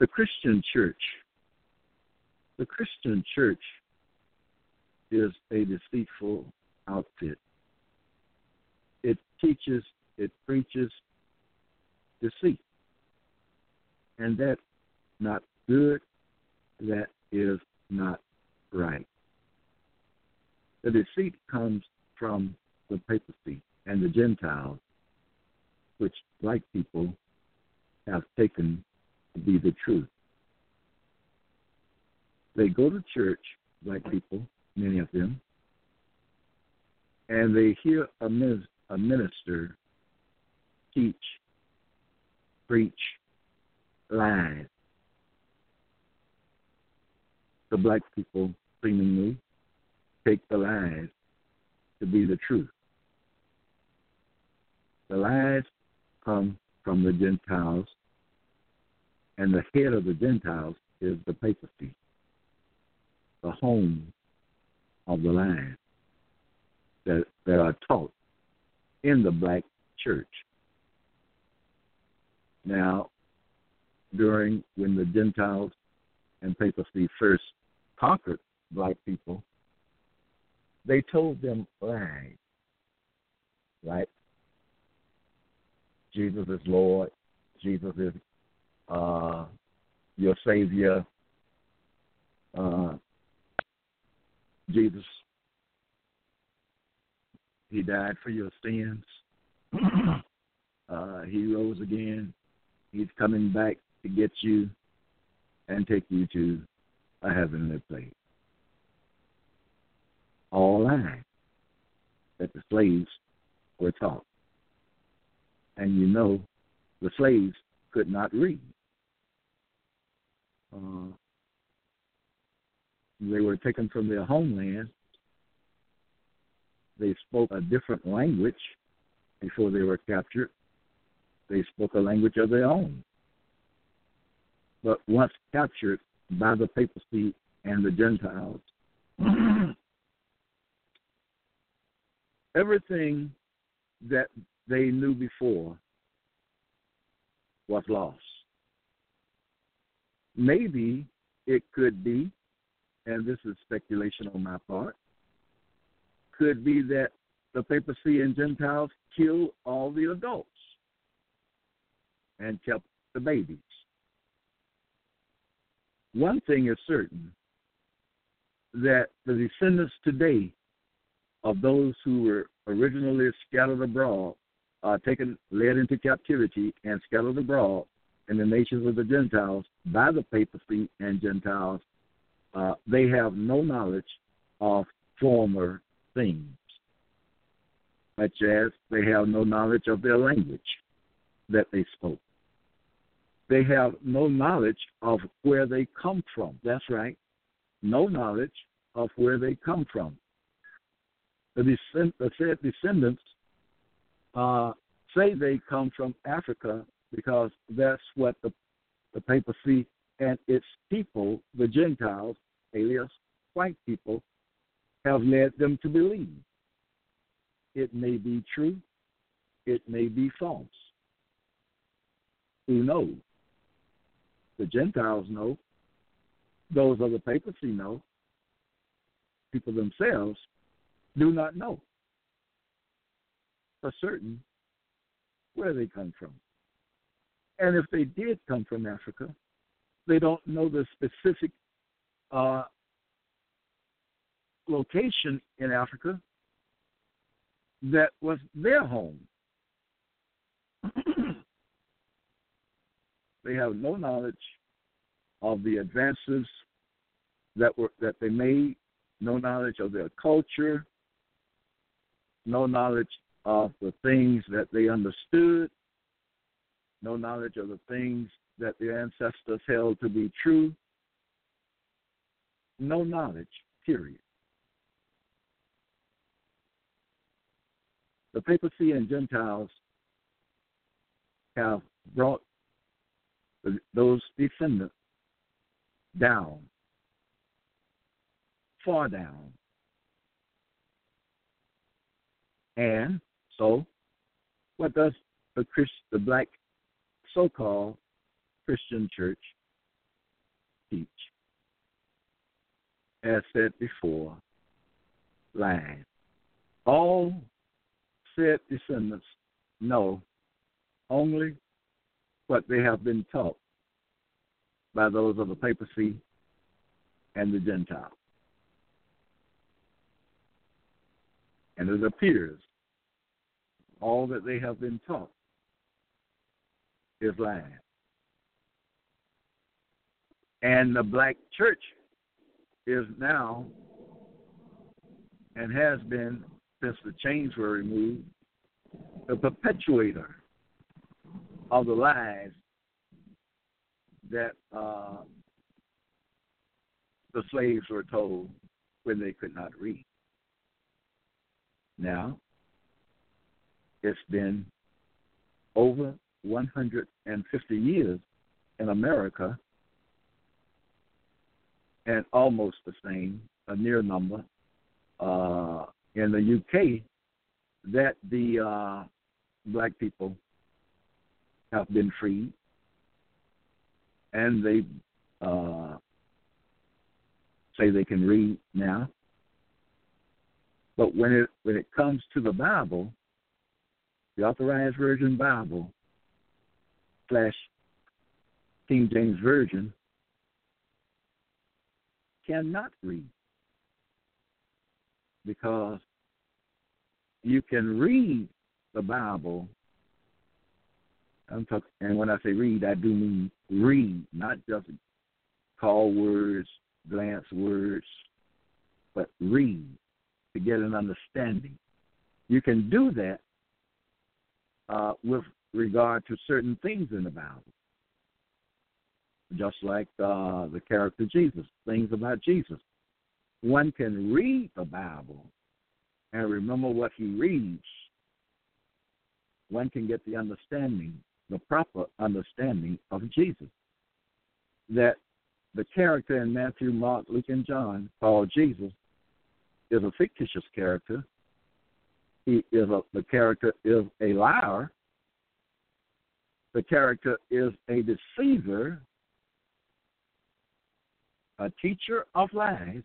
The Christian church. The Christian church is a deceitful outfit. It teaches, it preaches deceit. And that's not good. That is not right. The deceit comes from the papacy and the Gentiles, which, like people, have taken to be the truth. They go to church, like people, many of them, and they hear a, a minister teach, preach lies. The black people seemingly take the lies to be the truth. The lies come from the Gentiles and the head of the Gentiles is the papacy, the home of the land that, that are taught in the black church. Now, during when the Gentiles and papacy first conquered black people, they told them lies, right? Jesus is Lord, Jesus is uh, your Savior, uh, Jesus. He died for your sins. uh, he rose again. He's coming back to get you and take you to a heavenly place. All lies that the slaves were taught. And you know, the slaves could not read. Uh, they were taken from their homeland. They spoke a different language before they were captured. They spoke a language of their own. But once captured by the papacy and the Gentiles, everything that they knew before was lost. Maybe it could be, and this is speculation on my part, could be that the papacy and Gentiles killed all the adults and kept the babies. One thing is certain that the descendants today of those who were originally scattered abroad are taken, led into captivity, and scattered abroad in the nations of the Gentiles by the papacy and Gentiles, uh, they have no knowledge of former things, such as they have no knowledge of their language that they spoke. They have no knowledge of where they come from. That's right. No knowledge of where they come from. The, descend- the said descendants uh, say they come from Africa because that's what the, the papacy and its people, the Gentiles, alias white people, have led them to believe. It may be true, it may be false. Who knows? The Gentiles know, those of the papacy know, people themselves do not know for certain where they come from. And if they did come from Africa, they don't know the specific uh, location in Africa that was their home. they have no knowledge of the advances that were that they made, no knowledge of their culture, no knowledge of the things that they understood, no knowledge of the things that their ancestors held to be true, no knowledge, period. The papacy and Gentiles have brought those descendants down, far down. And so, what does the Christ, the black so-called Christian church teach? As said before, lies. All said descendants know only what they have been taught by those of the papacy and the Gentiles. And it appears all that they have been taught is lying. And the black church is now and has been since the chains were removed the perpetuator of the lies that uh, the slaves were told when they could not read. Now, it's been over 150 years in America and almost the same, a near number, uh, in the UK that the uh, black people have been freed and they uh, say they can read now. But when it when it comes to the Bible, the Authorized Version Bible slash King James Version cannot read because you can read the Bible. I'm talking, and when I say read, I do mean read, not just call words, glance words, but read to get an understanding. You can do that uh, with regard to certain things in the Bible, just like uh, the character Jesus, things about Jesus. One can read the Bible and remember what he reads. One can get the understanding, the proper understanding of Jesus. That the character in Matthew, Mark, Luke, and John called Jesus is a fictitious character. He is a the character is a liar. The character is a deceiver, a teacher of lies,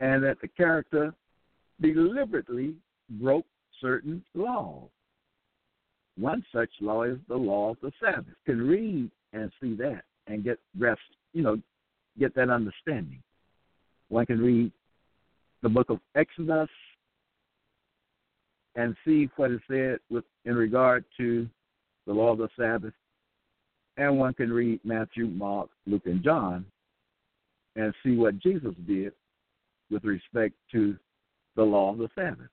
and that the character deliberately broke certain laws. One such law is the law of the Sabbath. Can read and see that and get rest, you know, get that understanding. One can read the book of Exodus and see what is said with in regard to the law of the Sabbath. And one can read Matthew, Mark, Luke, and John and see what Jesus did with respect to the law of the Sabbath.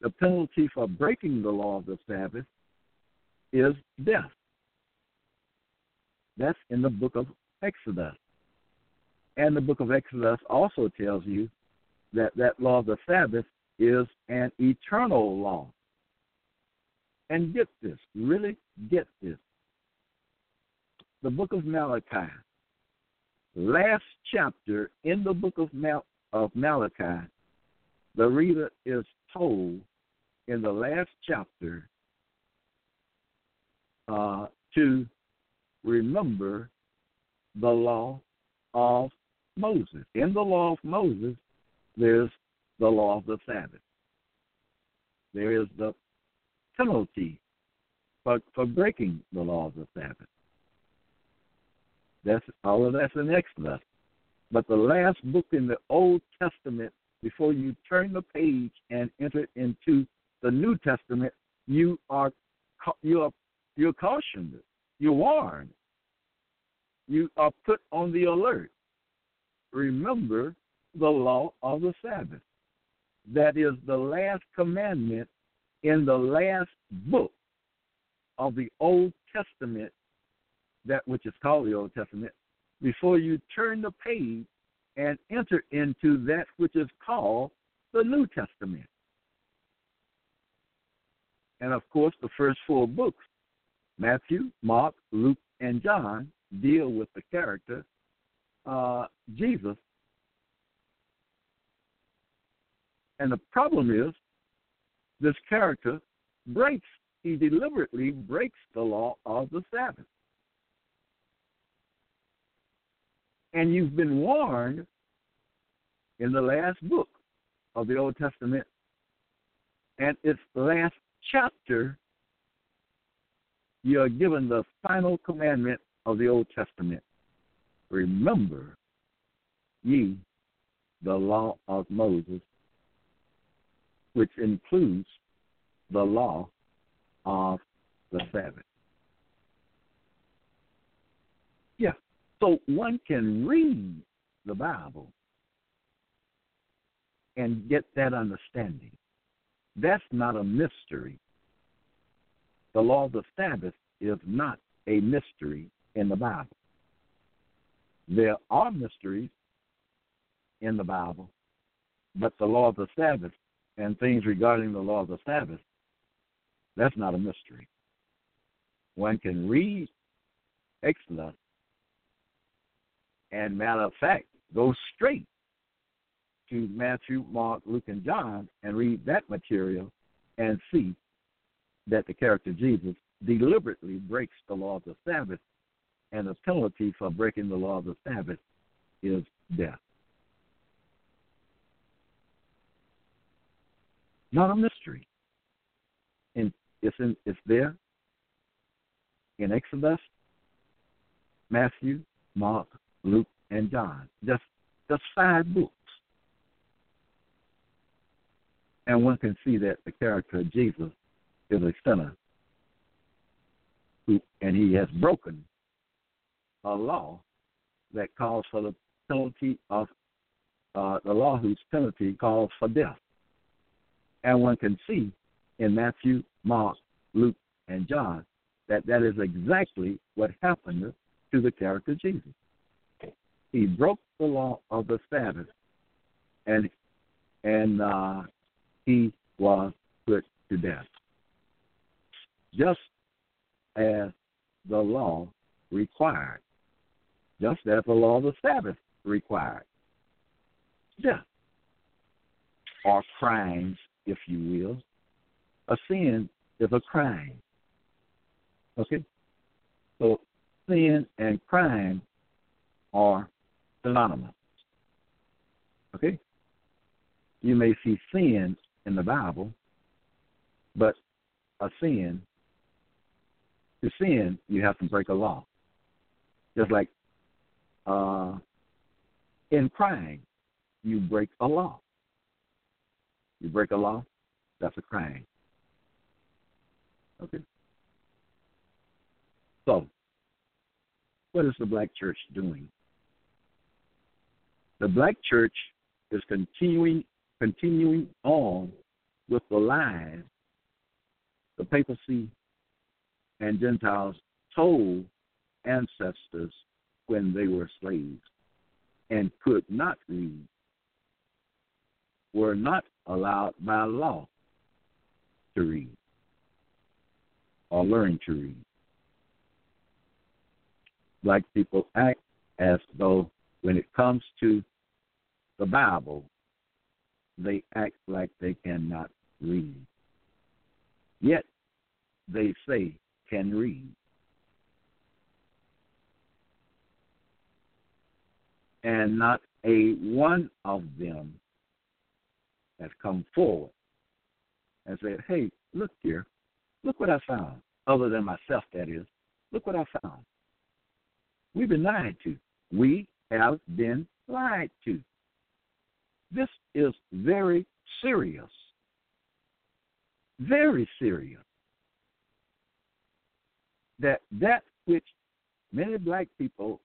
The penalty for breaking the law of the Sabbath is death. That's in the book of Exodus. And the book of Exodus also tells you that that law of the Sabbath is an eternal law. And get this, really get this. The book of Malachi, last chapter in the book of, Mal- of Malachi, the reader is told in the last chapter uh, to remember the law of Moses. In the law of Moses, there's the law of the Sabbath. There is the penalty for, for breaking the law of the Sabbath. That's all of that's the next lesson. But the last book in the Old Testament, before you turn the page and enter into the New Testament, you are you are you're cautioned, you're warned, you are put on the alert. Remember the law of the Sabbath. That is the last commandment in the last book of the Old Testament, that which is called the Old Testament, before you turn the page and enter into that which is called the New Testament. And of course, the first four books Matthew, Mark, Luke, and John deal with the character uh, Jesus. And the problem is, this character breaks, he deliberately breaks the law of the Sabbath. And you've been warned in the last book of the Old Testament and its last chapter, you are given the final commandment of the Old Testament. Remember ye the law of Moses, which includes the law of the Sabbath. Yeah, so one can read the Bible and get that understanding. That's not a mystery. The law of the Sabbath is not a mystery in the Bible. There are mysteries in the Bible, but the law of the Sabbath and things regarding the law of the Sabbath, that's not a mystery. One can read Exodus and, matter of fact, go straight to Matthew, Mark, Luke, and John and read that material and see that the character Jesus deliberately breaks the law of the Sabbath, and the penalty for breaking the law of the Sabbath is death. Not a mystery. And it's in it's there in Exodus, Matthew, Mark, Luke, and John. Just just five books. And one can see that the character of Jesus is a sinner who, and he has broken a law that calls for the penalty of uh, the law whose penalty calls for death. And one can see in Matthew, Mark, Luke, and John that that is exactly what happened to the character Jesus. He broke the law of the Sabbath, and and uh, he was put to death. Just as the law required, just as the law of the Sabbath required. Death, or crimes, if you will. A sin is a crime. Okay? So sin and crime are synonymous. Okay? You may see sin in the Bible, but a sin, to sin, you have to break a law. Just like uh, in crime, you break a law. You break a law, that's a crime. Okay. So, what is the black church doing? The black church is continuing continuing on with the lies the papacy and Gentiles told ancestors when they were slaves and could not read, were not allowed by law to read or learn to read. Black people act as though when it comes to the Bible, they act like they cannot read. Yet they say can read. And not a one of them has come forward and said, Hey, look here, look what I found. Other than myself, that is. Look what I found. We've been lied to. We have been lied to. This is very serious. Very serious. That that which many black people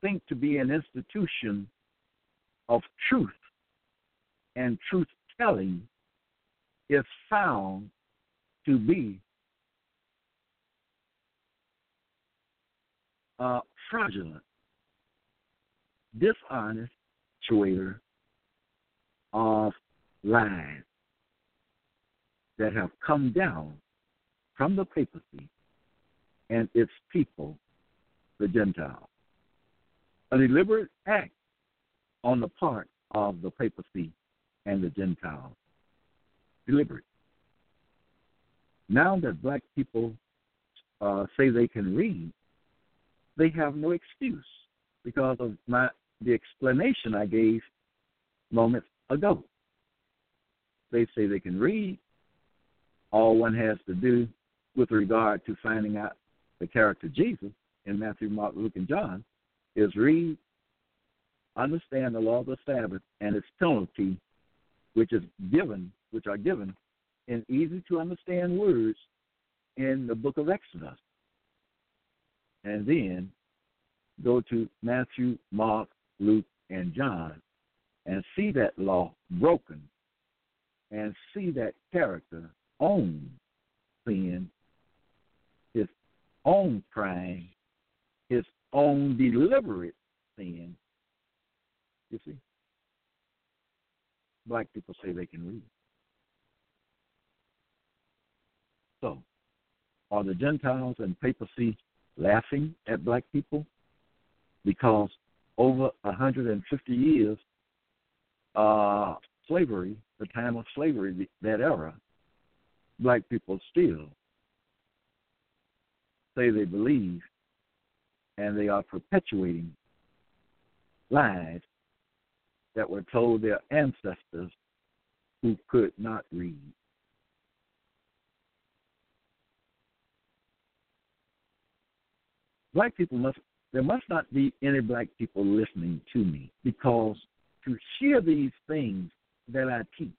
think to be an institution of truth and truth telling is found to be uh, fraudulent, dishonest actuator of lies that have come down from the papacy and its people, the Gentiles. A deliberate act on the part of the papacy and the Gentiles. Deliberate. Now that black people uh, say they can read, they have no excuse because of my the explanation I gave moments ago. They say they can read. All one has to do with regard to finding out the character Jesus in Matthew, Mark, Luke, and John is read, understand the law of the Sabbath and its penalty, which is given, which are given in easy to understand words in the book of Exodus. And then go to Matthew, Mark, Luke, and John and see that law broken and see that character own sin, his own crime, his own deliberate sin. You see? Black people say they can read. So, are the Gentiles and papacy laughing at black people? Because over 150 years, uh, slavery, the time of slavery, that era, black people still say they believe and they are perpetuating lies that were told their ancestors who could not read. Black people must, there must not be any black people listening to me because to hear these things that I teach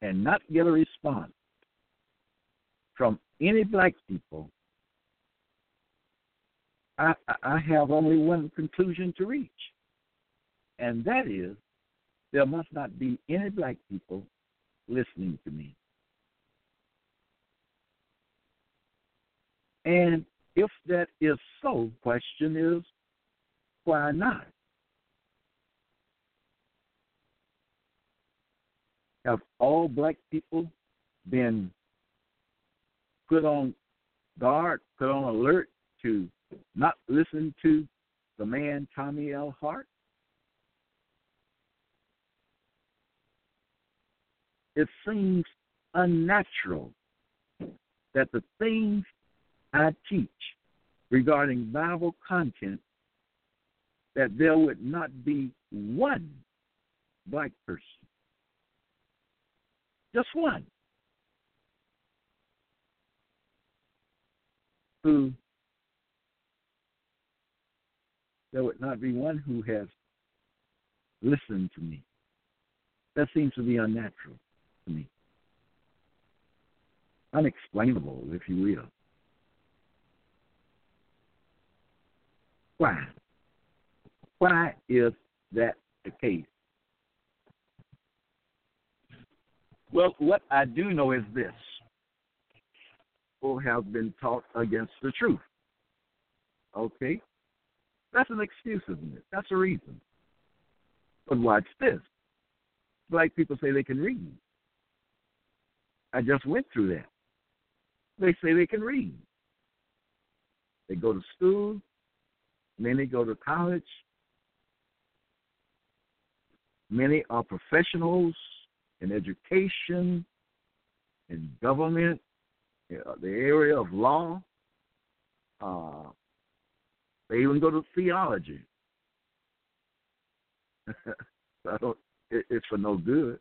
and not get a response from any black people, I, I have only one conclusion to reach, and that is there must not be any black people listening to me. And if that is so, question is, why not? Have all black people been put on guard, put on alert to not listen to the man Tommy L. Hart? It seems unnatural that the things I teach regarding Bible content that there would not be one black person, just one, who there would not be one who has listened to me. That seems to be unnatural to me. Unexplainable, if you will. Why? Why is that the case? Well, what I do know is this people have been taught against the truth. Okay? That's an excuse, isn't it? That's a reason. But watch this. Black people say they can read. I just went through that. They say they can read. They go to school, Many go to college. Many are professionals in education, in government, the area of law. Uh, they even go to theology. so it, it's for no good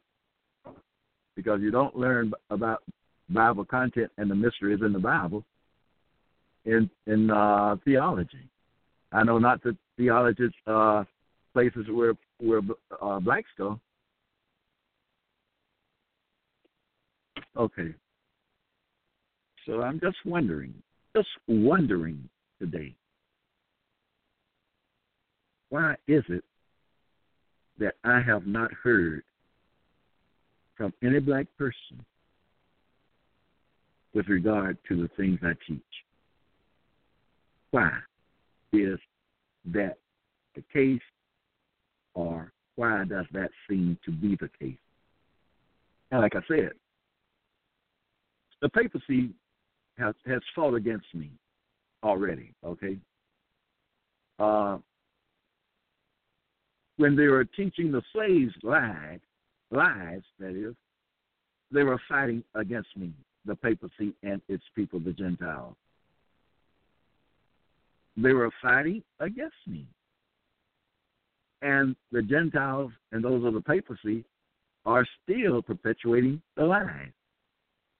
because you don't learn about Bible content and the mysteries in the Bible in in uh, theology. I know not the theologists uh, places where where uh, blacks go. Okay. So I'm just wondering, just wondering today, why is it that I have not heard from any black person with regard to the things I teach? Why is that the case, or why does that seem to be the case? And like I said, the papacy has has fought against me already. Okay. Uh, when they were teaching the slaves lies, lies that is, they were fighting against me, the papacy and its people, the Gentiles. They were fighting against me. And the Gentiles and those of the papacy are still perpetuating the lies.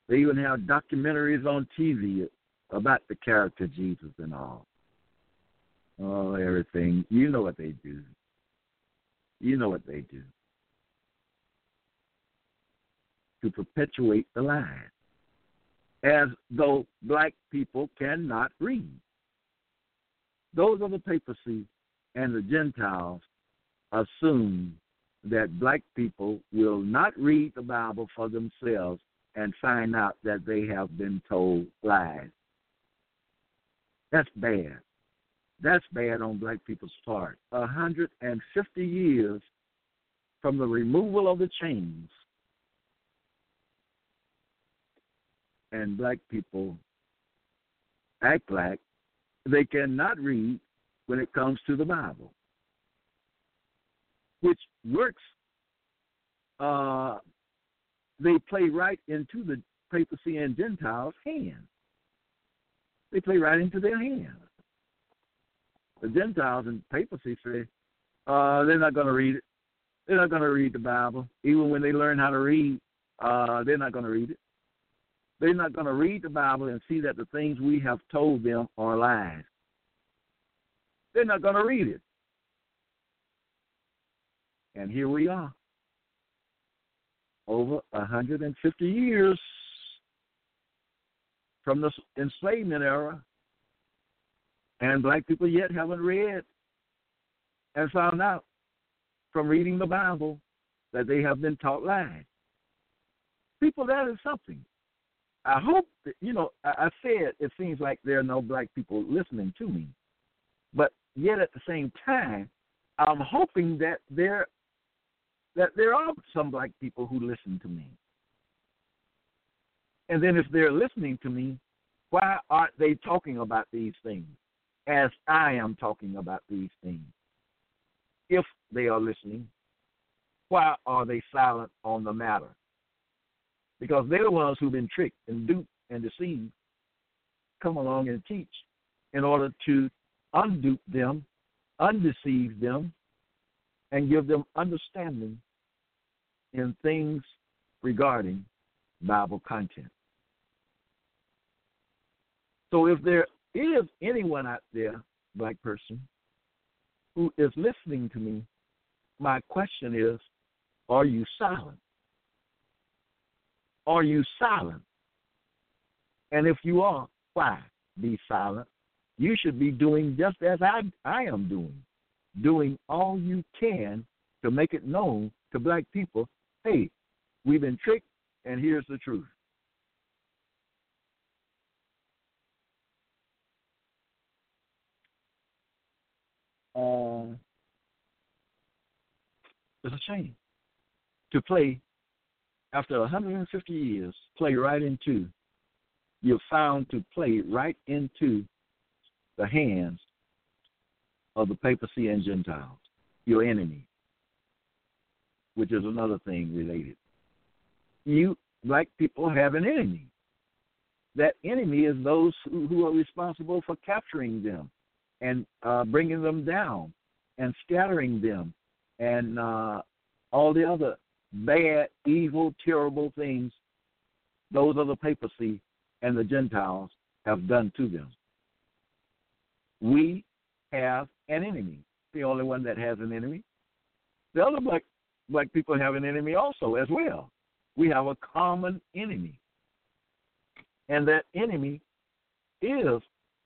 They even have documentaries on TV about the character Jesus and all. Oh, everything. You know what they do. You know what they do. To perpetuate the lie. As though black people cannot read. Those of the papacy and the Gentiles assume that black people will not read the Bible for themselves and find out that they have been told lies. That's bad. That's bad on black people's part. A hundred and fifty years from the removal of the chains, and black people act like they cannot read when it comes to the Bible, which works uh, they play right into the papacy and Gentiles' hands. They play right into their hands. The Gentiles and papacy say uh, they're not going to read it. They're not going to read the Bible. Even when they learn how to read, uh, they're not going to read it. They're not going to read the Bible and see that the things we have told them are lies. They're not going to read it. And here we are over 150 years from the enslavement era, and black people yet haven't read and found out from reading the Bible that they have been taught lies. People, that is something. I hope that, you know, I, I said it seems like there are no black people listening to me, but yet at the same time, I'm hoping that there that there are some black people who listen to me. And then if they're listening to me, why aren't they talking about these things as I am talking about these things? If they are listening, why are they silent on the matter? Because they're the ones who've been tricked and duped and deceived. Come along and teach in order to undupe them, undeceive them, and give them understanding in things regarding Bible content. So if there is anyone out there, black person, who is listening to me, my question is, are you silent? Are you silent? And if you are, why be silent? You should be doing just as I, I am doing, doing all you can to make it known to black people hey, we've been tricked, and here's the truth. Uh, it's a shame to play after 150 years, play right into, you're found to play right into the hands of the papacy and Gentiles, your enemy which is another thing related. You black people have an enemy. That enemy is those who, who are responsible for capturing them and uh, bringing them down and scattering them and uh, all the other bad, evil, terrible things those of the papacy and the Gentiles have done to them. we have an enemy. The only one that has an enemy. The other black black people have an enemy also as well. We have a common enemy. And that enemy is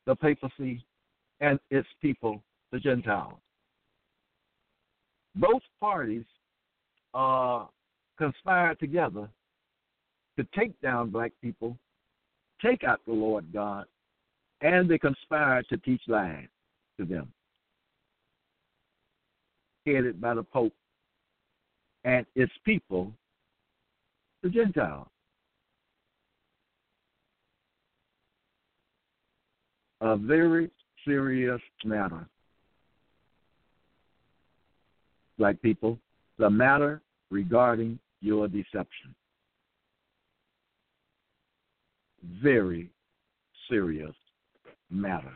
the papacy and its people, the Gentiles. Both parties uh, conspired together to take down black people, take out the Lord God, and they conspired to teach lies to them, headed by the Pope and its people, the Gentiles. A very serious matter. Black people, the matter regarding your deception. Very serious matter.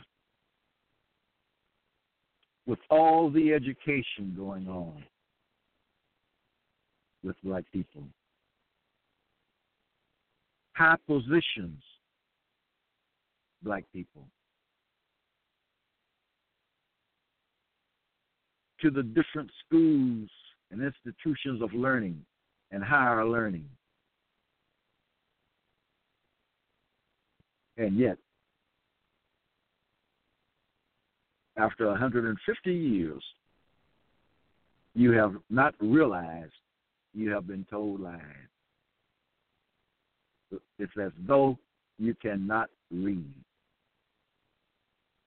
With all the education going on with black people, high positions, black people, to the different schools and institutions of learning and higher learning. And yet, after 150 years, you have not realized you have been told lies. It's as though you cannot read.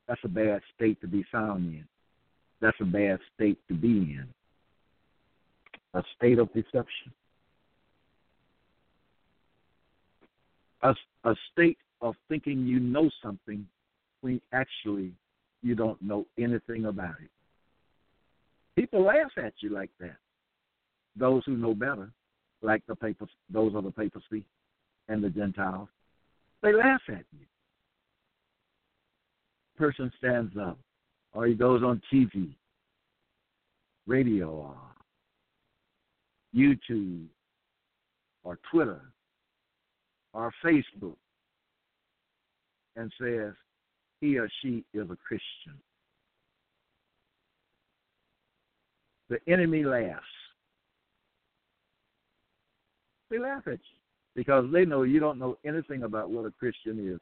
That's a bad state to be found in. That's a bad state to be in. A state of deception. A, a state of thinking you know something when actually you don't know anything about it. People laugh at you like that. Those who know better, like the papers, those are the papacy and the Gentiles, they laugh at you. Person stands up or he goes on TV, radio, or YouTube, or Twitter, or Facebook, and says he or she is a Christian. The enemy laughs. They laugh at you because they know you don't know anything about what a Christian is.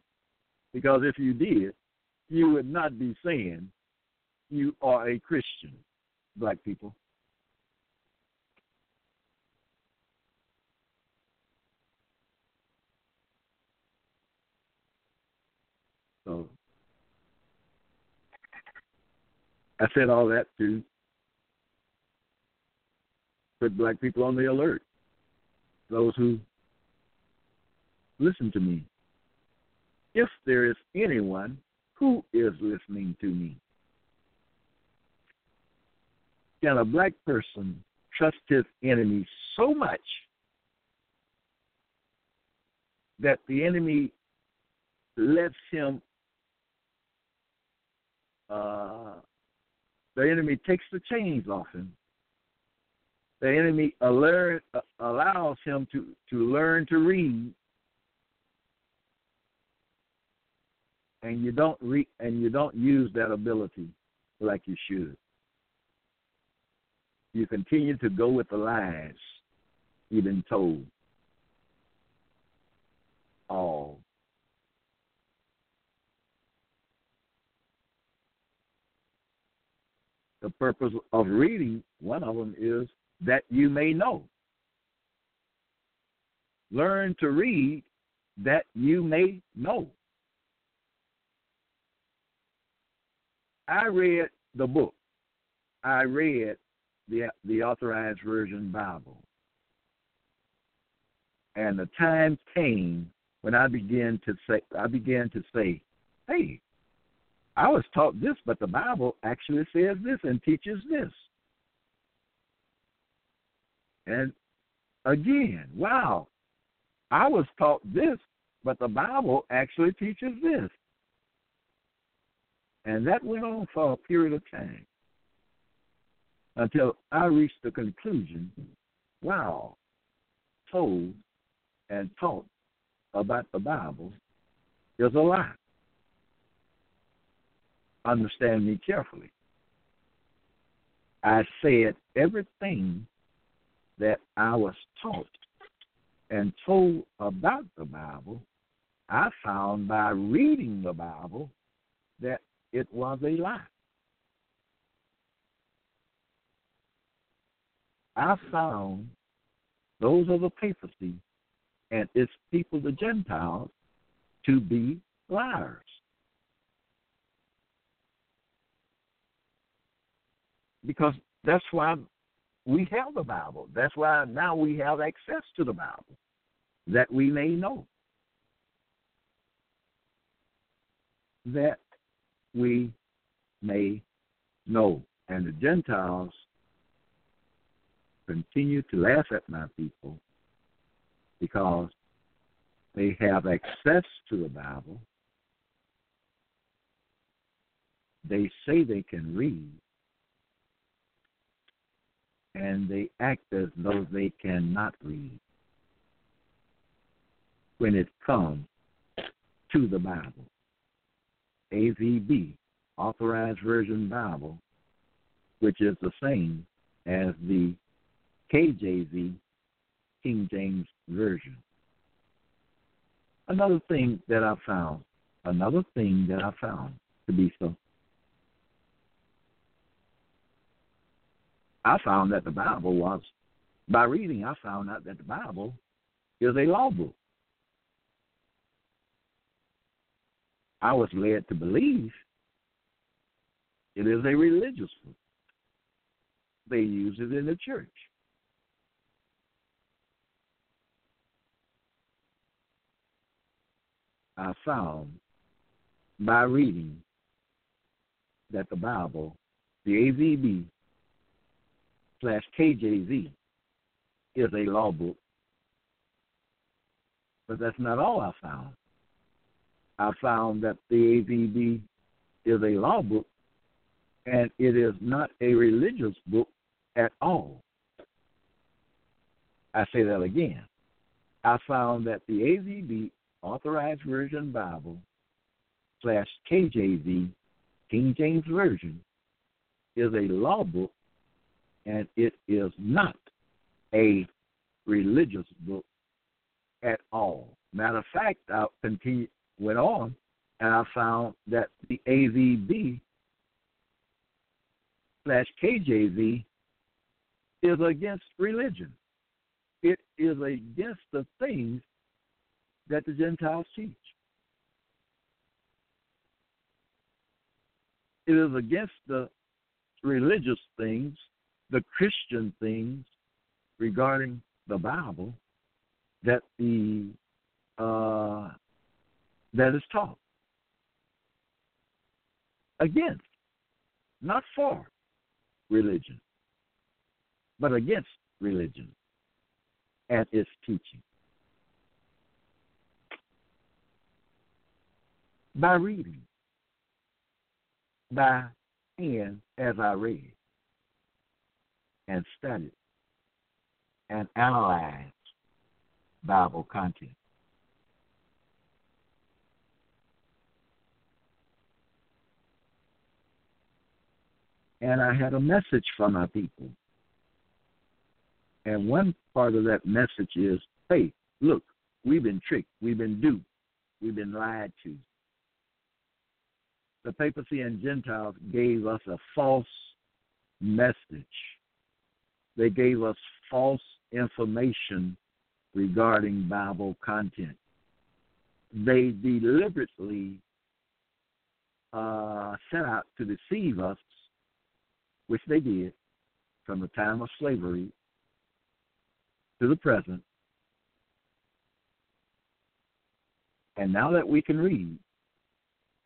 Because if you did, you would not be saying you are a Christian, black people. So I said all that to put black people on the alert. Those who listen to me. If there is anyone who is listening to me, can a black person trust his enemy so much that the enemy lets him uh, the enemy takes the chains off him. The enemy alert, allows him to, to learn to read, and you don't re- and you don't use that ability like you should you continue to go with the lies you've been told. All. The purpose of reading, one of them is that you may know. Learn to read that you may know. I read the book. I read the the authorized version Bible. And the time came when I began to say I began to say, Hey, I was taught this, but the Bible actually says this and teaches this. And again, wow, I was taught this, but the Bible actually teaches this. And that went on for a period of time until I reached the conclusion wow, told and taught about the Bible is a lie. Understand me carefully. I said everything that I was taught and told about the Bible, I found by reading the Bible that it was a lie. I found those of the papacy and its people, the Gentiles, to be liars. Because that's why we have the Bible. That's why now we have access to the Bible, that we may know. That we may know. And the Gentiles continue to laugh at my people because they have access to the Bible. They say they can read, and they act as though they cannot read when it comes to the Bible. AVB, Authorized Version Bible, which is the same as the KJV, King James Version. Another thing that I found, another thing that I found to be so. I found that the Bible was, by reading, I found out that the Bible is a law book. I was led to believe it is a religious book. They use it in the church. I found by reading that the Bible, the AVB slash KJV, is a law book. But that's not all I found. I found that the AVB is a law book and it is not a religious book at all. I say that again. I found that the AVB Authorized Version Bible slash KJV, King James Version, is a law book and it is not a religious book at all. Matter of fact, I continued, went on and I found that the AVB slash KJV is against religion. It is against the things that the Gentiles teach. It is against the religious things, the Christian things regarding the Bible that the uh, that is taught. Against, not for religion, but against religion and its teaching. by reading, by and as I read and studied and analyzed Bible content. And I had a message for my people. And one part of that message is hey, look, we've been tricked, we've been duped, we've been lied to the papacy and Gentiles gave us a false message. They gave us false information regarding Bible content. They deliberately uh, set out to deceive us, which they did from the time of slavery to the present. And now that we can read,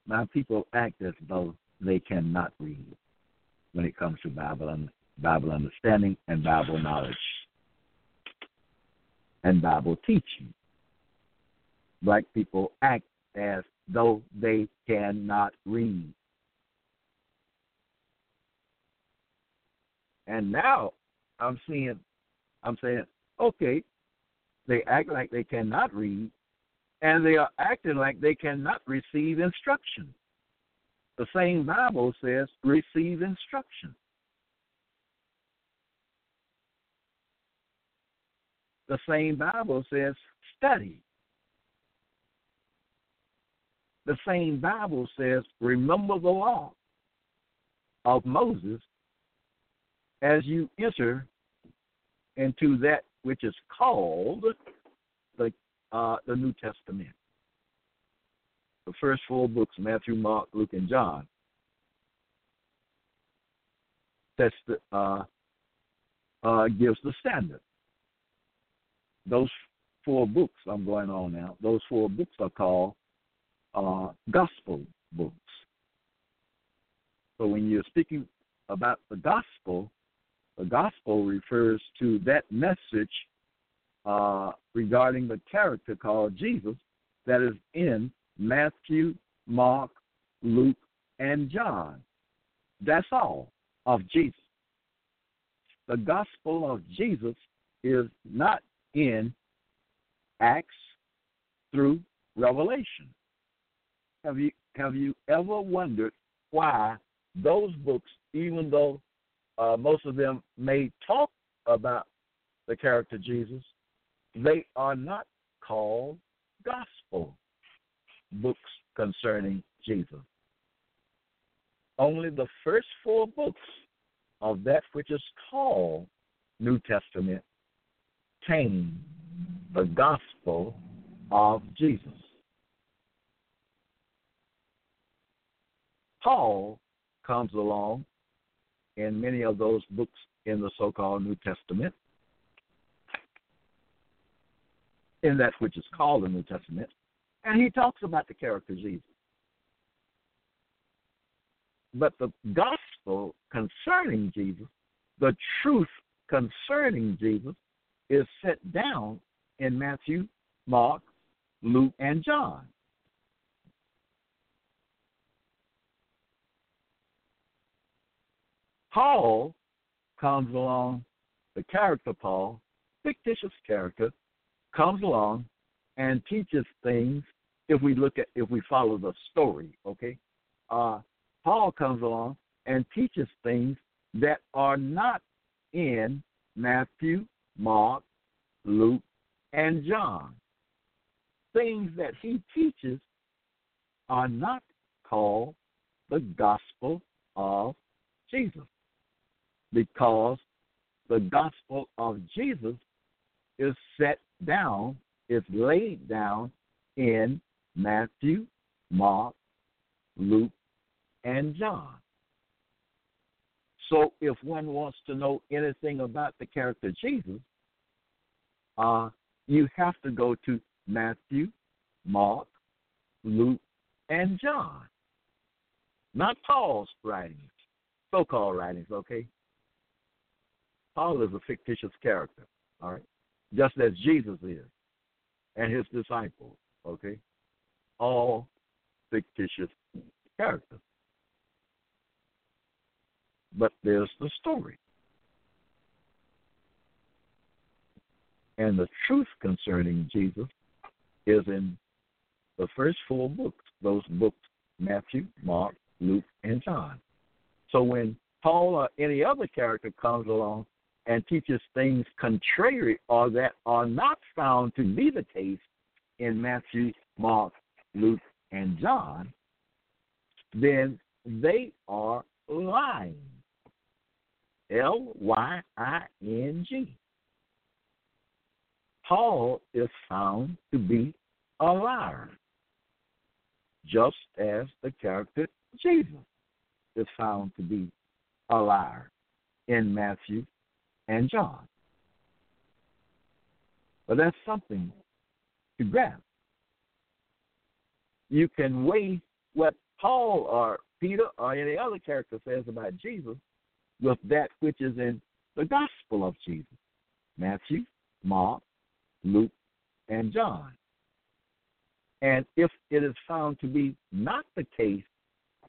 my people act as though they cannot read when it comes to Bible Bible understanding and Bible knowledge and Bible teaching. Black people act as though they cannot read. And now I'm seeing, I'm saying, okay, they act like they cannot read, and they are acting like they cannot receive instruction. The same Bible says receive instruction. The same Bible says study. The same Bible says remember the law of Moses as you enter into that which is called the uh, the New Testament. The first four books, Matthew, Mark, Luke, and John, that's the uh, uh, gives the standard. Those four books I'm going on now. Those four books are called uh, gospel books. So when you're speaking about the gospel, the gospel refers to that message uh, regarding the character called Jesus that is in Matthew, Mark, Luke, and John. That's all of Jesus. The gospel of Jesus is not in Acts through Revelation. Have you have you ever wondered why those books, even though uh, most of them may talk about the character Jesus, they are not called gospel books concerning Jesus. Only the first four books of that which is called New Testament contain the gospel of Jesus. Paul comes along in many of those books in the so called New Testament, in that which is called the New Testament, and he talks about the character Jesus. But the gospel concerning Jesus, the truth concerning Jesus, is set down in Matthew, Mark, Luke, and John. Paul comes along, the character Paul, fictitious character, comes along and teaches things if we look at if we follow the story, okay? Uh, Paul comes along and teaches things that are not in Matthew, Mark, Luke, and John. Things that he teaches are not called the gospel of Jesus because the gospel of Jesus is set down, is laid down in Matthew, Mark, Luke, and John. So if one wants to know anything about the character Jesus, uh, you have to go to Matthew, Mark, Luke, and John. Not Paul's writings, so called writings, okay? Paul is a fictitious character, all right? Just as Jesus is and his disciples, okay? All fictitious characters. But there's the story. And the truth concerning Jesus is in the first four books, those books Matthew, Mark, Luke, and John. So when Paul or any other character comes along and teaches things contrary or that are not found to be the case in Matthew, Mark, Luke, and John, then they are lying. L Y I N G. Paul is found to be a liar, just as the character Jesus is found to be a liar in Matthew and John. But that's something to grasp. You can weigh what Paul or Peter or any other character says about Jesus with that which is in the gospel of Jesus Matthew, Mark, Luke, and John. And if it is found to be not the case,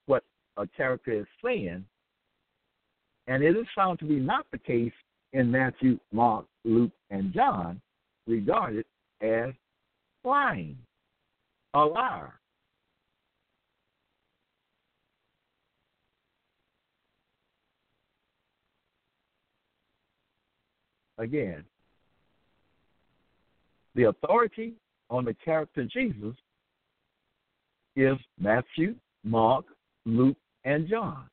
what a character is saying, and it is found to be not the case in Matthew, Mark, Luke, and John, regarded as lying, a liar. Again, the authority on the character Jesus is Matthew, Mark, Luke, and John.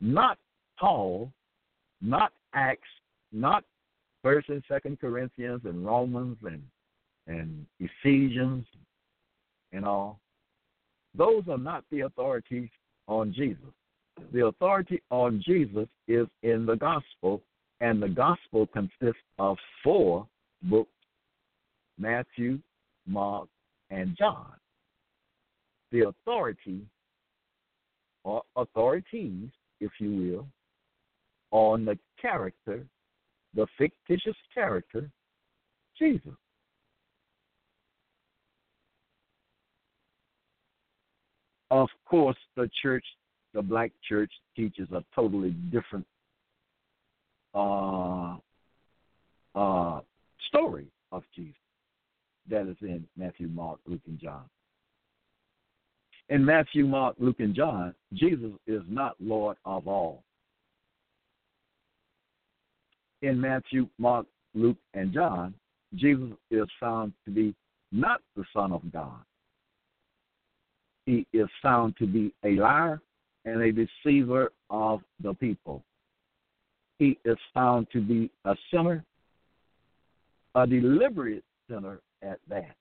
Not Paul, not Acts, not First and Second Corinthians and Romans and and Ephesians and all. Those are not the authorities on Jesus. The authority on Jesus is in the gospel, and the gospel consists of four books Matthew, Mark, and John. The authority, or authorities, if you will, on the character, the fictitious character, Jesus. Of course, the church, the black church, teaches a totally different uh, uh, story of Jesus that is in Matthew, Mark, Luke, and John. In Matthew, Mark, Luke, and John, Jesus is not Lord of all. In Matthew, Mark, Luke, and John, Jesus is found to be not the Son of God he is found to be a liar and a deceiver of the people. He is found to be a sinner, a deliberate sinner at that,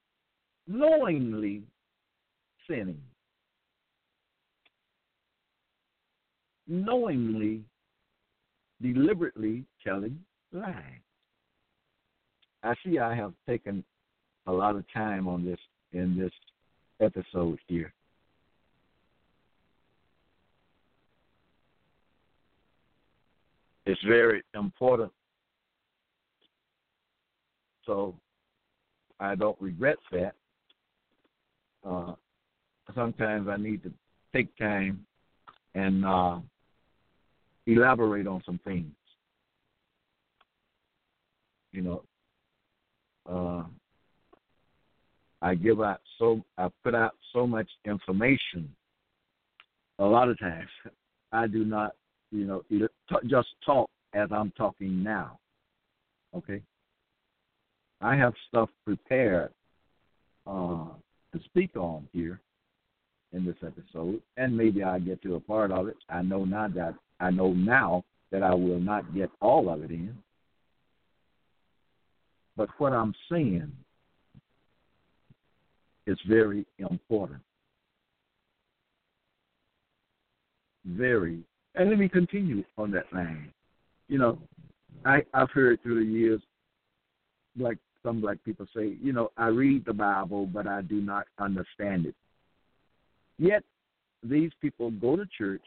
knowingly sinning, knowingly, deliberately telling lies. I see I have taken a lot of time on this in this episode here. It's very important. So I don't regret that. Uh, sometimes I need to take time and uh, elaborate on some things. You know, uh, I give out so I put out so much information. A lot of times, I do not you know, just talk as I'm talking now. Okay? I have stuff prepared uh, to speak on here in this episode, and maybe I get to a part of it. I know now that I know now that I will not get all of it in. But what I'm saying is very important. Very and let me continue on that line. You know, I, I've heard through the years, like some black people say, you know, I read the Bible, but I do not understand it. Yet, these people go to church,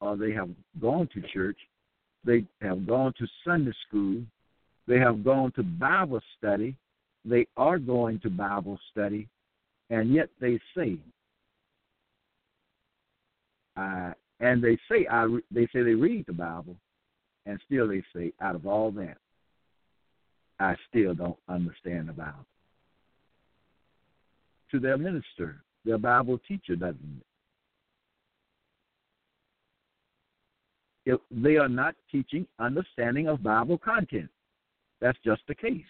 or they have gone to church, they have gone to Sunday school, they have gone to Bible study, they are going to Bible study, and yet they say, I and they say I they say they read the Bible, and still they say out of all that, I still don't understand the Bible. To their minister, their Bible teacher doesn't. If they are not teaching understanding of Bible content. That's just the case.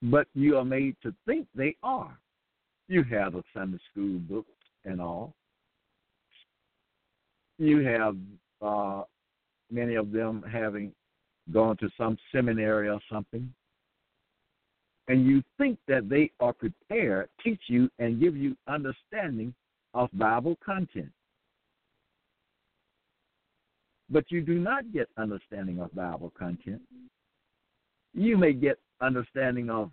But you are made to think they are. You have a Sunday school book and all you have uh, many of them having gone to some seminary or something, and you think that they are prepared, teach you, and give you understanding of Bible content. But you do not get understanding of Bible content. You may get understanding of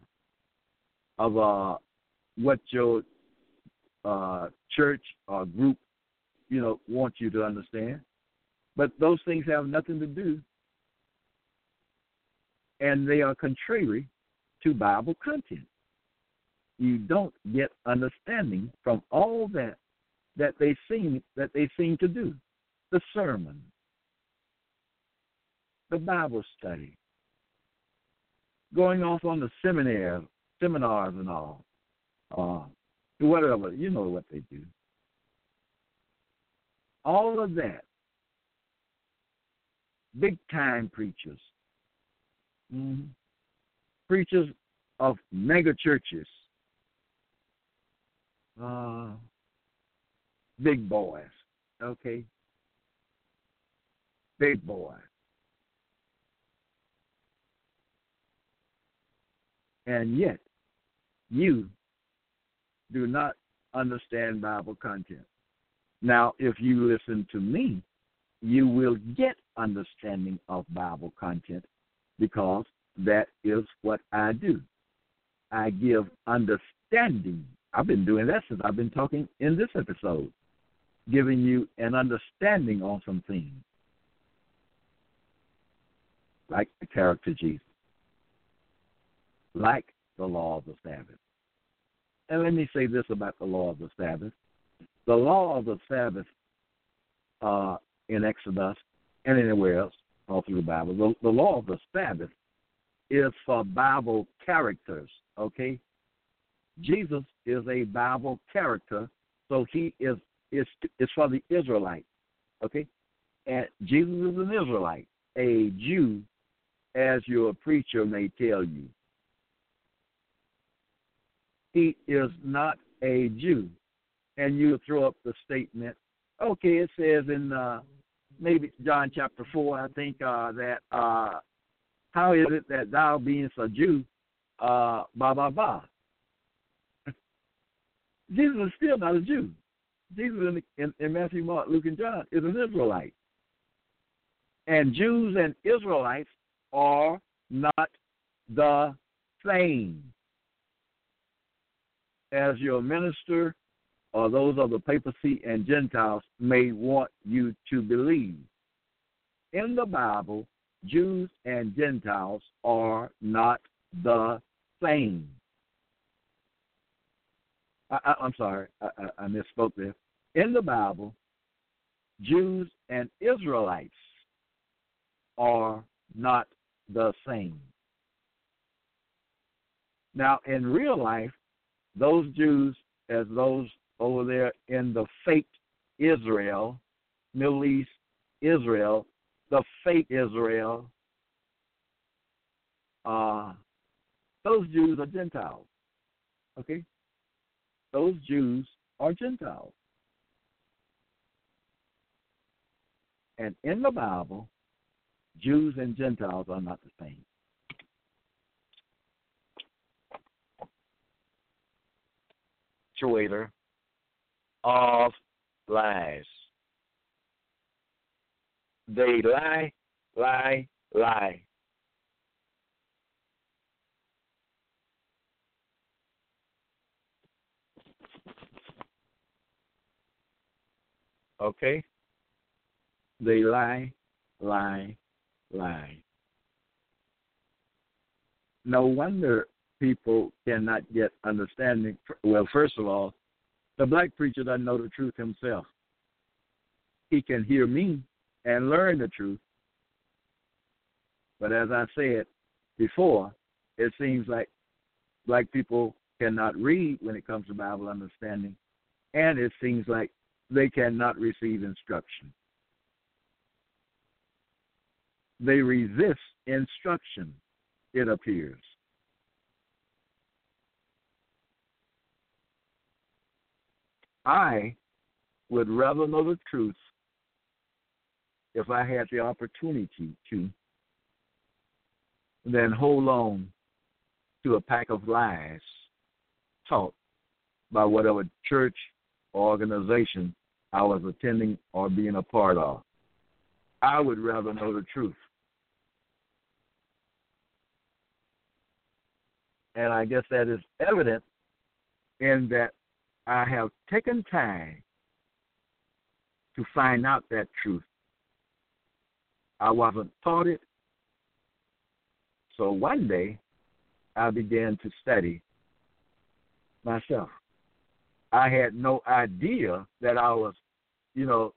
of uh, what your uh, church or group you know, want you to understand. But those things have nothing to do, and they are contrary to Bible content. You don't get understanding from all that that they seem that they seem to do. The sermon, the Bible study, going off on the seminary, seminars and all, uh, whatever, you know what they do all of that, big time preachers, mm-hmm. preachers of mega churches, uh, big boys, okay? Big boys. And yet, you do not understand Bible content. Now, if you listen to me, you will get understanding of Bible content because that is what I do. I give understanding. I've been doing that since I've been talking in this episode, giving you an understanding on some things, like the character Jesus, like the law of the Sabbath. And let me say this about the law of the Sabbath. The law of the Sabbath uh, in Exodus and anywhere else, all through the Bible, the, the law of the Sabbath is for Bible characters, okay? Jesus is a Bible character, so he is is is for the Israelite, okay? And Jesus is an Israelite, a Jew, as your preacher may tell you. He is not a Jew, and you throw up the statement. Okay, it says in uh, maybe John chapter four, I think uh, that uh, how is it that thou being a Jew, uh, blah blah blah. Jesus is still not a Jew. Jesus in, in, in Matthew, Mark, Luke, and John is an Israelite. And Jews and Israelites are not the same. As your minister or those of the papacy and Gentiles may want you to believe. In the Bible, Jews and Gentiles are not the same. I, am sorry, I, I, I misspoke there. In the Bible, Jews and Israelites are not the same. Now, in real life, those Jews, as those over there in the fake Israel, Middle East Israel, the fake Israel, uh, those Jews are Gentiles. Okay? Those Jews are Gentiles. And in the Bible, Jews and Gentiles are not the same. Twitter of lies. They lie, lie, lie. Okay? They lie, lie, lie. No wonder people cannot get understanding. Well, first of all, the black preacher doesn't know the truth himself. He can hear me and learn the truth. But as I said before, it seems like black people cannot read when it comes to Bible understanding, and it seems like they cannot receive instruction. They resist instruction, it appears. I would rather know the truth if I had the opportunity to than hold on to a pack of lies taught by whatever church or organization I was attending or being a part of. I would rather know the truth. And I guess that is evident in that I have taken time to find out that truth. I wasn't taught it. So one day I began to study myself. I had no idea that I was, you know,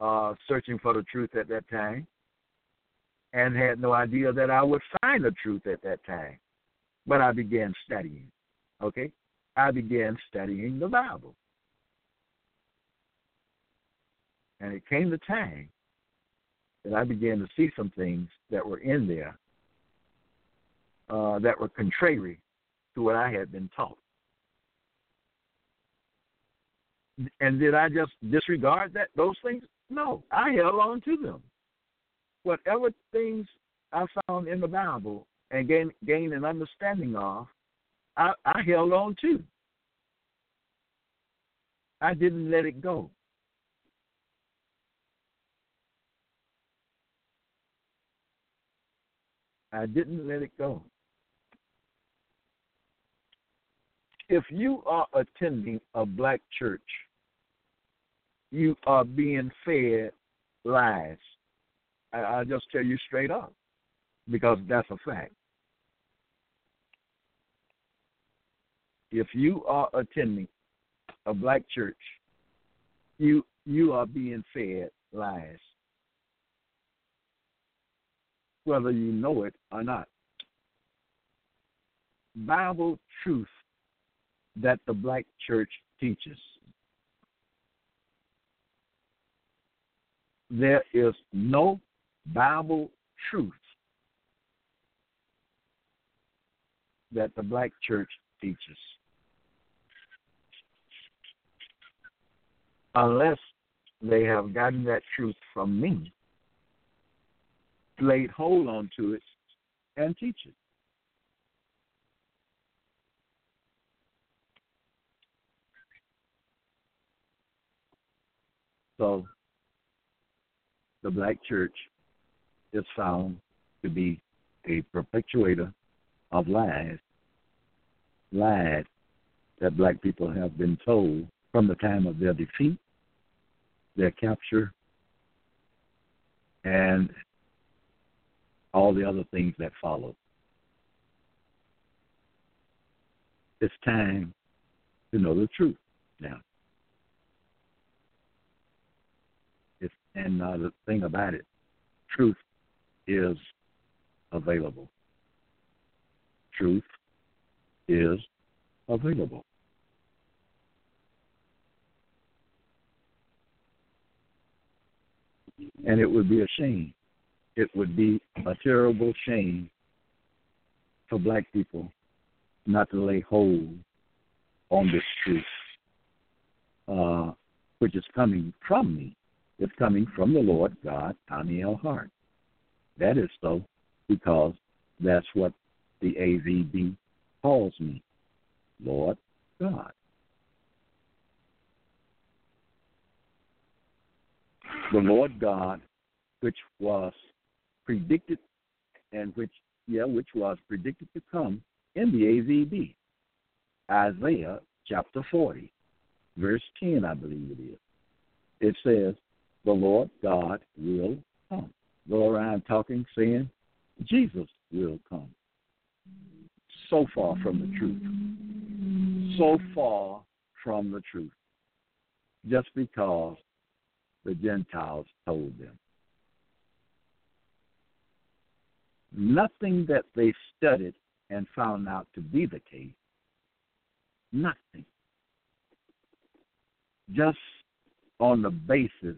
uh, searching for the truth at that time and had no idea that I would find the truth at that time. But I began studying. Okay? I began studying the Bible. And it came the time that I began to see some things that were in there uh, that were contrary to what I had been taught. And did I just disregard that those things? No, I held on to them. Whatever things I found in the Bible and gain gain an understanding of, I, I held on to. I didn't let it go. I didn't let it go. If you are attending a black church, you are being fed lies. I, I'll just tell you straight up because that's a fact. If you are attending a black church, you you are being fed lies, whether you know it or not. Bible truth that the black church teaches. There is no Bible truth that the black church teaches. Unless they have gotten that truth from me, laid hold onto it, and teach it. So, the black church is found to be a perpetuator of lies, lies that black people have been told from the time of their defeat, their capture, and all the other things that follow. It's time to know the truth now. It's, and uh, the thing about it, truth is available. Truth is available. And it would be a shame. It would be a terrible shame for black people not to lay hold on this truth, uh, which is coming from me. It's coming from the Lord God, Tommy L. Hart. That is so because that's what the AVB calls me, Lord God. The Lord God, which was predicted and which, yeah, which was predicted to come in the AVB. Isaiah chapter 40, verse 10, I believe it is. It says, The Lord God will come. Go around talking, saying, Jesus will come. So far from the truth. So far from the truth. Just because the Gentiles told them. Nothing that they studied and found out to be the case. Nothing. Just on the basis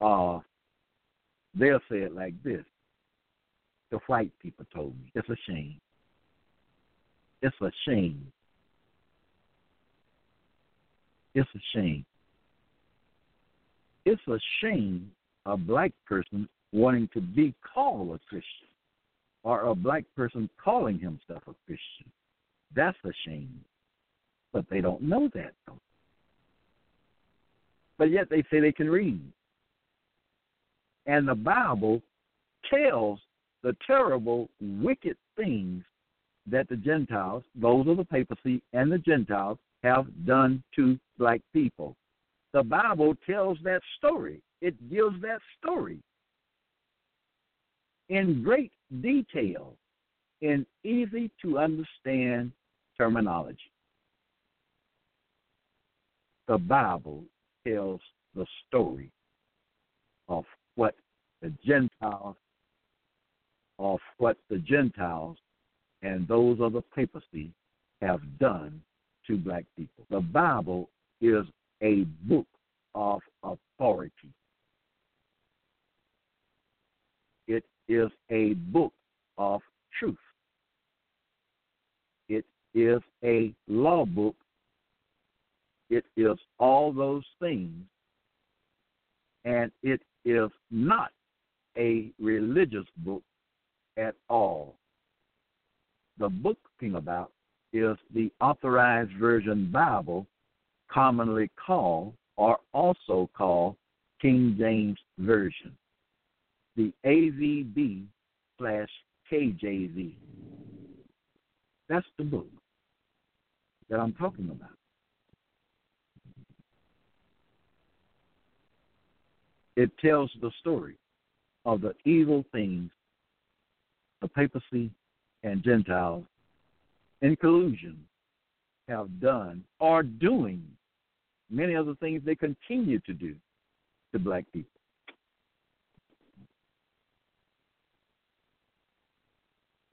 of, they'll say it like this the white people told me. It's a shame. It's a shame. It's a shame. It's a shame a black person wanting to be called a Christian or a black person calling himself a Christian. That's a shame. But they don't know that, though. But yet they say they can read. And the Bible tells the terrible, wicked things that the Gentiles, those of the papacy and the Gentiles, have done to black people. The Bible tells that story. It gives that story in great detail in easy to understand terminology. The Bible tells the story of what the Gentiles of what the Gentiles and those of the papacy have done to black people. The Bible is a book of authority. It is a book of truth. It is a law book. It is all those things. And it is not a religious book at all. The book talking about is the Authorized Version Bible commonly called or also called King James Version, the AVB slash KJV. That's the book that I'm talking about. It tells the story of the evil things the papacy and Gentiles in collusion have done or doing many other things they continue to do to black people.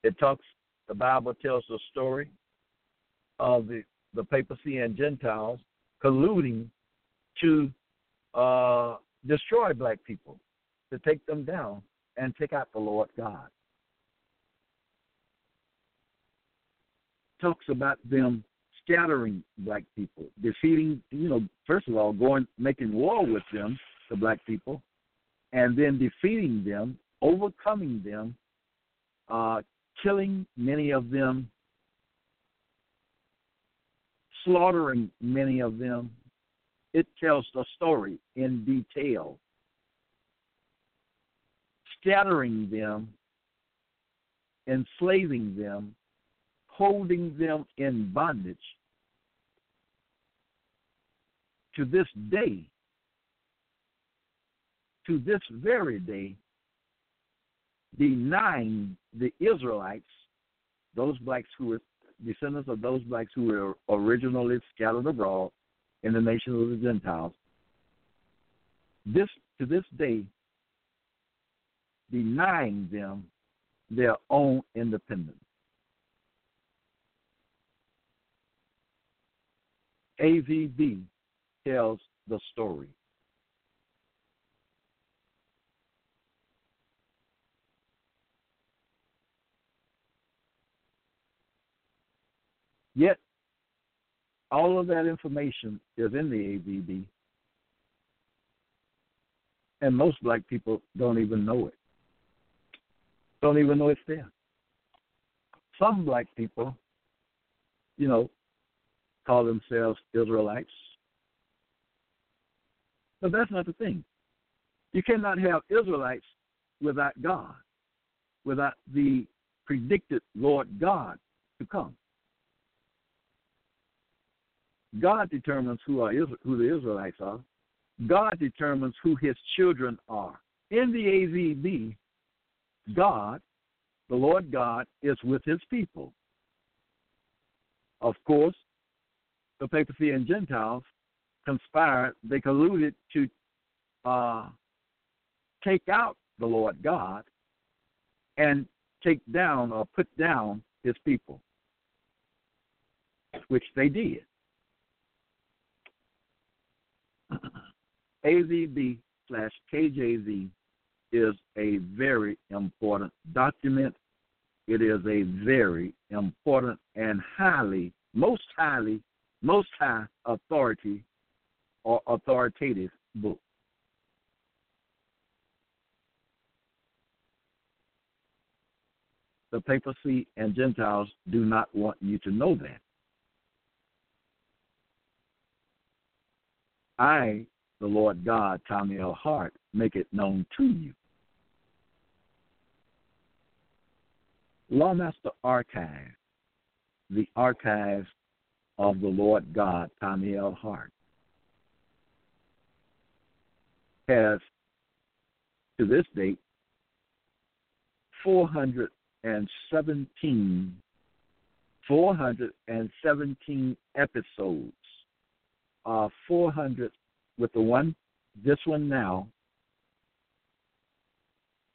It talks, the Bible tells the story of the, the papacy and Gentiles colluding to uh, destroy black people, to take them down and take out the Lord God. talks about them scattering black people, defeating, you know, first of all, going making war with them, the black people, and then defeating them, overcoming them, uh, killing many of them, slaughtering many of them. It tells the story in detail, scattering them, enslaving them, holding them in bondage to this day, to this very day, denying the Israelites, those blacks who were descendants of those blacks who were originally scattered abroad in the nation of the Gentiles, this to this day, denying them their own independence. AVB tells the story. Yet, all of that information is in the AVB, and most black people don't even know it. Don't even know it's there. Some black people, you know, call themselves Israelites. But that's not the thing. You cannot have Israelites without God, without the predicted Lord God to come. God determines who are who the Israelites are. God determines who His children are. In the AVB, God, the Lord God, is with His people. Of course, the papacy and Gentiles conspired, they colluded to uh, take out the Lord God and take down or put down his people, which they did. AVB slash KJV is a very important document. It is a very important and highly, most highly most High authority or authoritative book. The papacy and Gentiles do not want you to know that. I, the Lord God, Tommy L. Hart, make it known to you. Lawmaster Archive, the archives of the Lord God, Tommy L. Hart, has to this date 417 417 episodes. Uh, 400 with the one, this one now,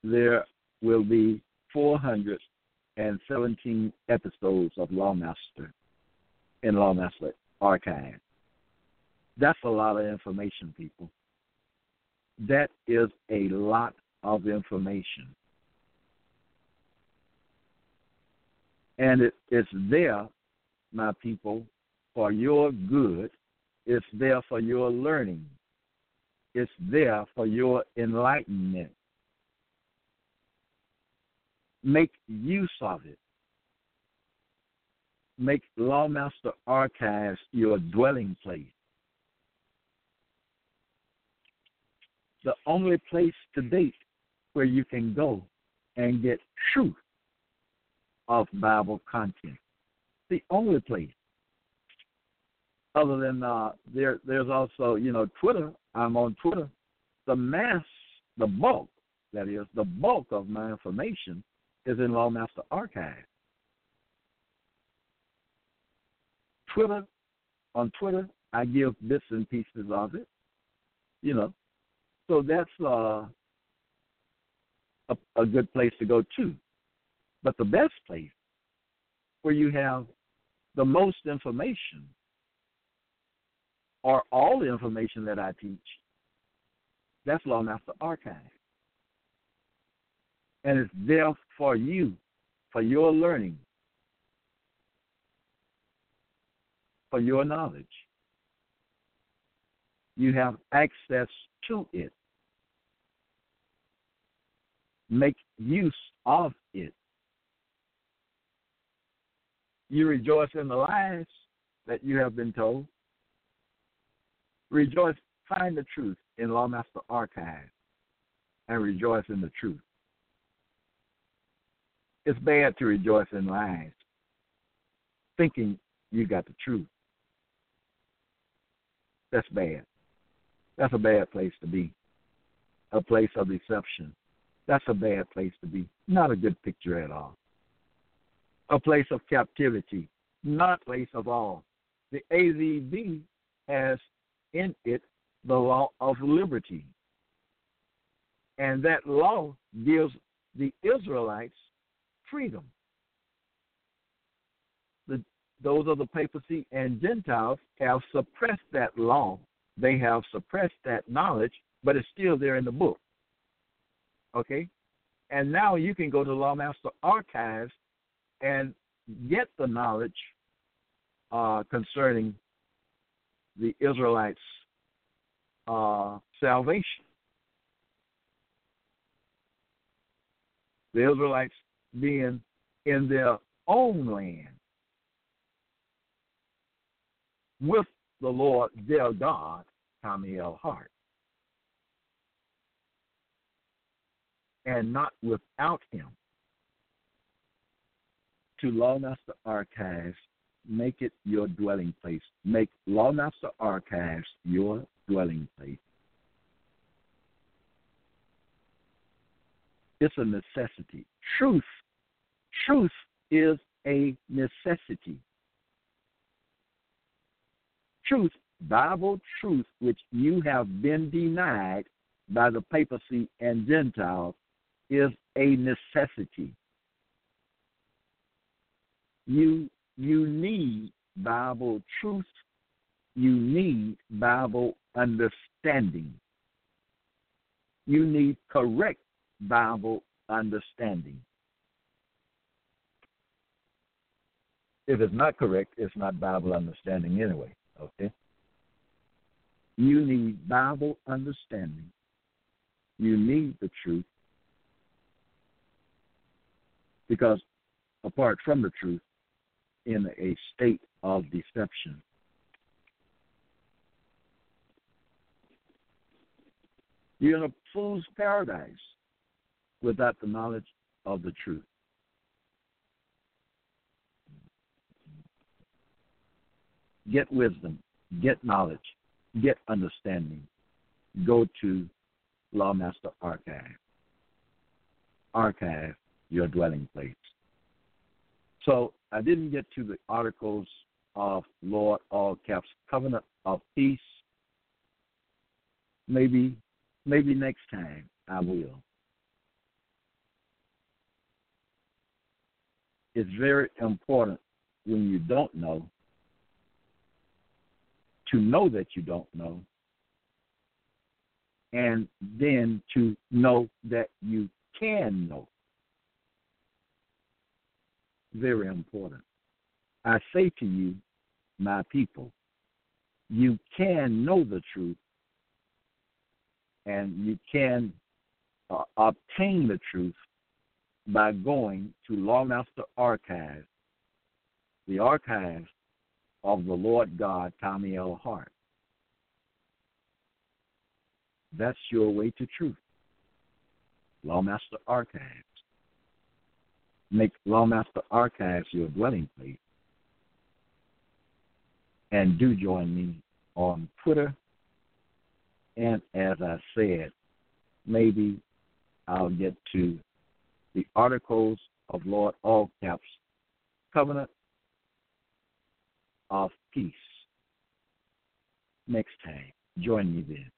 there will be 417 episodes of Lawmaster in Lawmaster Archive. That's a lot of information, people. That is a lot of information. And it, it's there, my people, for your good. It's there for your learning. It's there for your enlightenment. Make use of it. Make Lawmaster Archives your dwelling place. The only place to date where you can go and get truth of Bible content. The only place. Other than uh, there, there's also you know Twitter. I'm on Twitter. The mass, the bulk, that is, the bulk of my information is in Lawmaster Archive. Twitter, on Twitter, I give bits and pieces of it. You know, so that's uh, a, a good place to go too. But the best place where you have the most information or all the information that I teach, that's Lawmaster Archive. And it's there for you, for your learning, for your knowledge. You have access to it. Make use of it. You rejoice in the lies that you have been told. Rejoice, find the truth in Lawmaster Archive and rejoice in the truth. It's bad to rejoice in lies, thinking you got the truth. That's bad. That's a bad place to be. A place of deception. That's a bad place to be. Not a good picture at all. A place of captivity, not a place of all. The AVB has in it the law of liberty. And that law gives the Israelites freedom. The, those of the papacy and Gentiles have suppressed that law. They have suppressed that knowledge, but it's still there in the book. Okay? And now you can go to Lawmaster Archives and get the knowledge uh, concerning the Israelites' uh, salvation. The Israelites being in their own land with the Lord their God, Tommy L. Hart. And not without him. To Lawmaster Archives, make it your dwelling place. Make Lawmaster Archives your dwelling place. It's a necessity. Truth truth is a necessity. Truth, Bible truth, which you have been denied by the papacy and Gentiles, is a necessity. You you need Bible truth. You need Bible understanding. You need correct Bible understanding. If it's not correct, it's not Bible understanding anyway. Okay? You need Bible understanding. You need the truth. Because apart from the truth, in a state of deception. You're in a fool's paradise without the knowledge of the truth. Get wisdom, get knowledge, get understanding. Go to Lawmaster Archive. Archive your dwelling place. So I didn't get to the articles of Lord all caps covenant of peace. Maybe maybe next time I will. It's very important when you don't know to know that you don't know, and then to know that you can know. very important. I say to you, my people, you can know the truth and you can uh, obtain the truth by going to Lawmaster Archives, the archives of the Lord God, Tommy L. Hart. That's your way to truth. Lawmaster Archives. Make Lawmaster Archives your dwelling place. And do join me on Twitter. And as I said, maybe I'll get to the articles of Lord All Caps Covenant of Peace next time. Join me then.